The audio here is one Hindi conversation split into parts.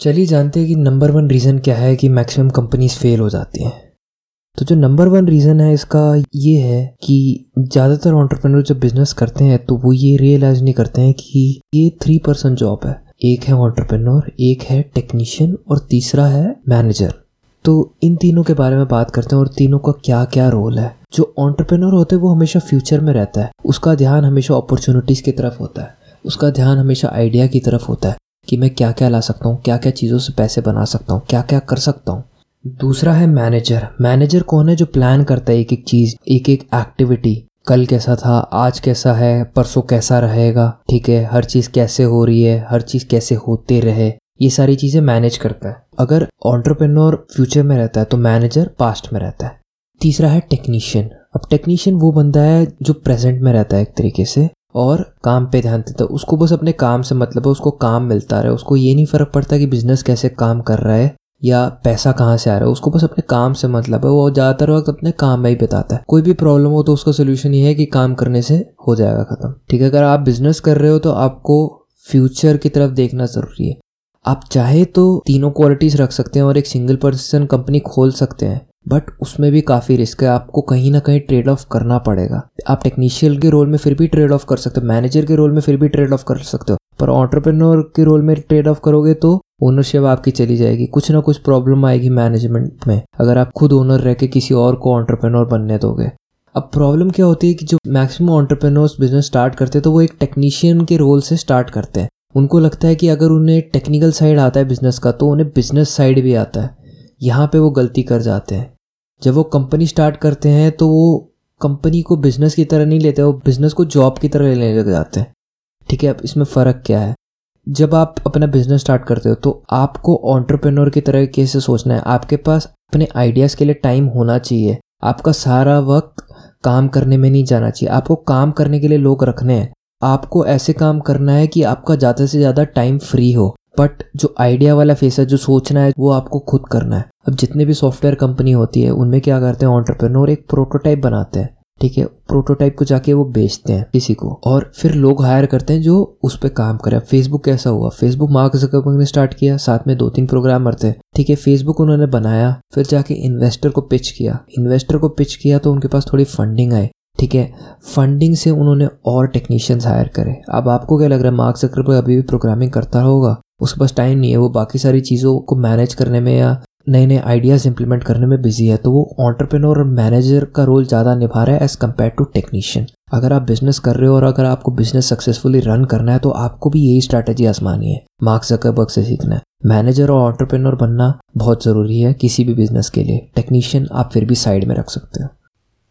चलिए जानते हैं कि नंबर वन रीज़न क्या है कि मैक्सिमम कंपनीज़ फेल हो जाती हैं। तो जो नंबर वन रीज़न है इसका ये है कि ज़्यादातर ऑन्टरप्रेनर जब बिज़नेस करते हैं तो वो ये रियलाइज़ नहीं करते हैं कि ये थ्री परसेंट जॉब है। एक है ऑन्टरप्रेनर एक है टेक्नीशियन और तीसरा है मैनेजर तो इन तीनों के बारे में बात करते हैं और तीनों का क्या क्या रोल है। जो ऑन्टरप्रेनर होते हैं, वो हमेशा फ्यूचर में रहता है। उसका ध्यान हमेशा अपॉर्चुनिटीज़ की तरफ़ होता है। उसका ध्यान हमेशा आइडिया की तरफ़ होता है। कि मैं क्या क्या ला सकता हूँ, क्या क्या चीज़ों से पैसे बना सकता हूँ, क्या क्या कर सकता हूँ। दूसरा है मैनेजर। मैनेजर कौन है जो प्लान करता है एक एक चीज़ एक एक एक्टिविटी कल कैसा था, आज कैसा है, परसों कैसा रहेगा, ठीक है, हर चीज़ कैसे हो रही है, हर चीज़ कैसे होते रहे, ये सारी चीज़ें मैनेज करता है। अगर ऑन्टरप्रेन्योर फ्यूचर में रहता है तो मैनेजर पास्ट में रहता है। तीसरा है टेक्नीशियन अब टेक्नीशियन वो बंदा है जो प्रेजेंट में रहता है एक तरीके से। और काम पे ध्यान देता। है उसको बस अपने काम से मतलब है, उसको काम मिलता रहे। उसको ये नहीं फ़र्क पड़ता कि बिज़नेस कैसे काम कर रहा है या पैसा कहाँ से आ रहा है। उसको बस अपने काम से मतलब है। वो ज़्यादातर वक्त अपने काम में ही बिताता है। कोई भी प्रॉब्लम हो तो उसका सोल्यूशन ये है कि काम करने से हो जाएगा ख़त्म। ठीक है, अगर आप बिज़नेस कर रहे हो तो आपको फ्यूचर की तरफ़ देखना ज़रूरी है। आप चाहे तो तीनों क्वालिटीज़ रख सकते हैं और एक सिंगल पर्सन कंपनी खोल सकते हैं। बट उसमें भी काफ़ी रिस्क है। आपको कहीं ना कहीं ट्रेड ऑफ़ करना पड़ेगा। आप टेक्नीशियल के रोल में फिर भी ट्रेड ऑफ़ कर सकते हो। मैनेजर के रोल में फिर भी ट्रेड ऑफ़ कर सकते हो। पर ऑन्टरप्रेन्योर के रोल में ट्रेड ऑफ़ करोगे तो ओनरशिप आपकी चली जाएगी। कुछ ना कुछ प्रॉब्लम आएगी मैनेजमेंट में। अगर आप खुद ओनर रह के किसी और को ऑन्टरप्रेन्योर बनने दोगे। अब प्रॉब्लम क्या होती है कि जो मैक्सिमम ऑन्टरप्रेन्योर्स बिज़नेस स्टार्ट करते हैं तो वो एक टेक्नीशियन के रोल से स्टार्ट करते हैं। उनको लगता है कि अगर उन्हें टेक्निकल साइड आता है बिज़नेस का तो उन्हें बिज़नेस साइड भी आता है। यहाँ पे वो गलती कर जाते हैं। जब वो कंपनी स्टार्ट करते हैं तो वो कंपनी को बिज़नेस की तरह नहीं लेते, वो बिज़नेस को जॉब की तरह लेने लग जाते हैं। ठीक है, अब इसमें फ़र्क क्या है? जब आप अपना बिज़नेस स्टार्ट करते हो तो आपको ऑन्टरप्रेनोर की तरह कैसे सोचना है? आपके पास अपने आइडियाज़ के लिए टाइम होना चाहिए। आपका सारा वक्त काम करने में नहीं जाना चाहिए। आपको काम करने के लिए लोग रखने हैं। आपको ऐसे काम करना है कि आपका ज़्यादा से ज़्यादा टाइम फ्री हो। बट जो आइडिया वाला फेस है, जो सोचना है, वो आपको खुद करना है। अब जितने भी सॉफ्टवेयर कंपनी होती है, उनमें क्या करते हैं ऑन्टरप्रेनोर एक प्रोटोटाइप बनाते हैं, ठीक है? प्रोटोटाइप को जाके वो बेचते हैं किसी को। और फिर लोग हायर करते हैं जो उस पर काम करे। फेसबुक कैसा हुआ? फेसबुक मार्क जकरबर्ग ने स्टार्ट किया, साथ में दो तीन प्रोग्रामर थे, ठीक है? फेसबुक उन्होंने बनाया, फिर जाके इन्वेस्टर को पिच किया। इन्वेस्टर को पिच किया तो उनके पास थोड़ी फंडिंग आई, ठीक है? फंडिंग से उन्होंने और टेक्नीशियंस हायर करे। अब आपको क्या लग रहा है मार्क जकरबर्ग अभी भी प्रोग्रामिंग करता होगा? उसके पास टाइम नहीं है, वो बाकी सारी चीज़ों को मैनेज करने में या नए नए आइडियाज़ इंप्लीमेंट करने में बिज़ी है तो वो ऑन्टरप्रेनोर और मैनेजर का रोल ज़्यादा निभा रहा है एज़ कंपेयर टू टेक्नीशियन अगर आप बिज़नेस कर रहे हो और अगर आपको बिज़नेस सक्सेसफुली रन करना है तो आपको भी यही स्ट्रैटेजी आजमानी है। मार्क्स जकरबर्ग से सीखना है। मैनेजर और ऑन्टरप्रेनोर बनना बहुत ज़रूरी है किसी भी बिज़नेस के लिए। टेक्नीशियन आप फिर भी साइड में रख सकते हो।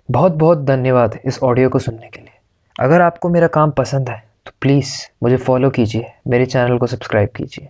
बहुत बहुत धन्यवाद इस ऑडियो को सुनने के लिए। अगर आपको मेरा काम पसंद है तो प्लीज़ मुझे फॉलो कीजिए। मेरे चैनल को सब्सक्राइब कीजिए।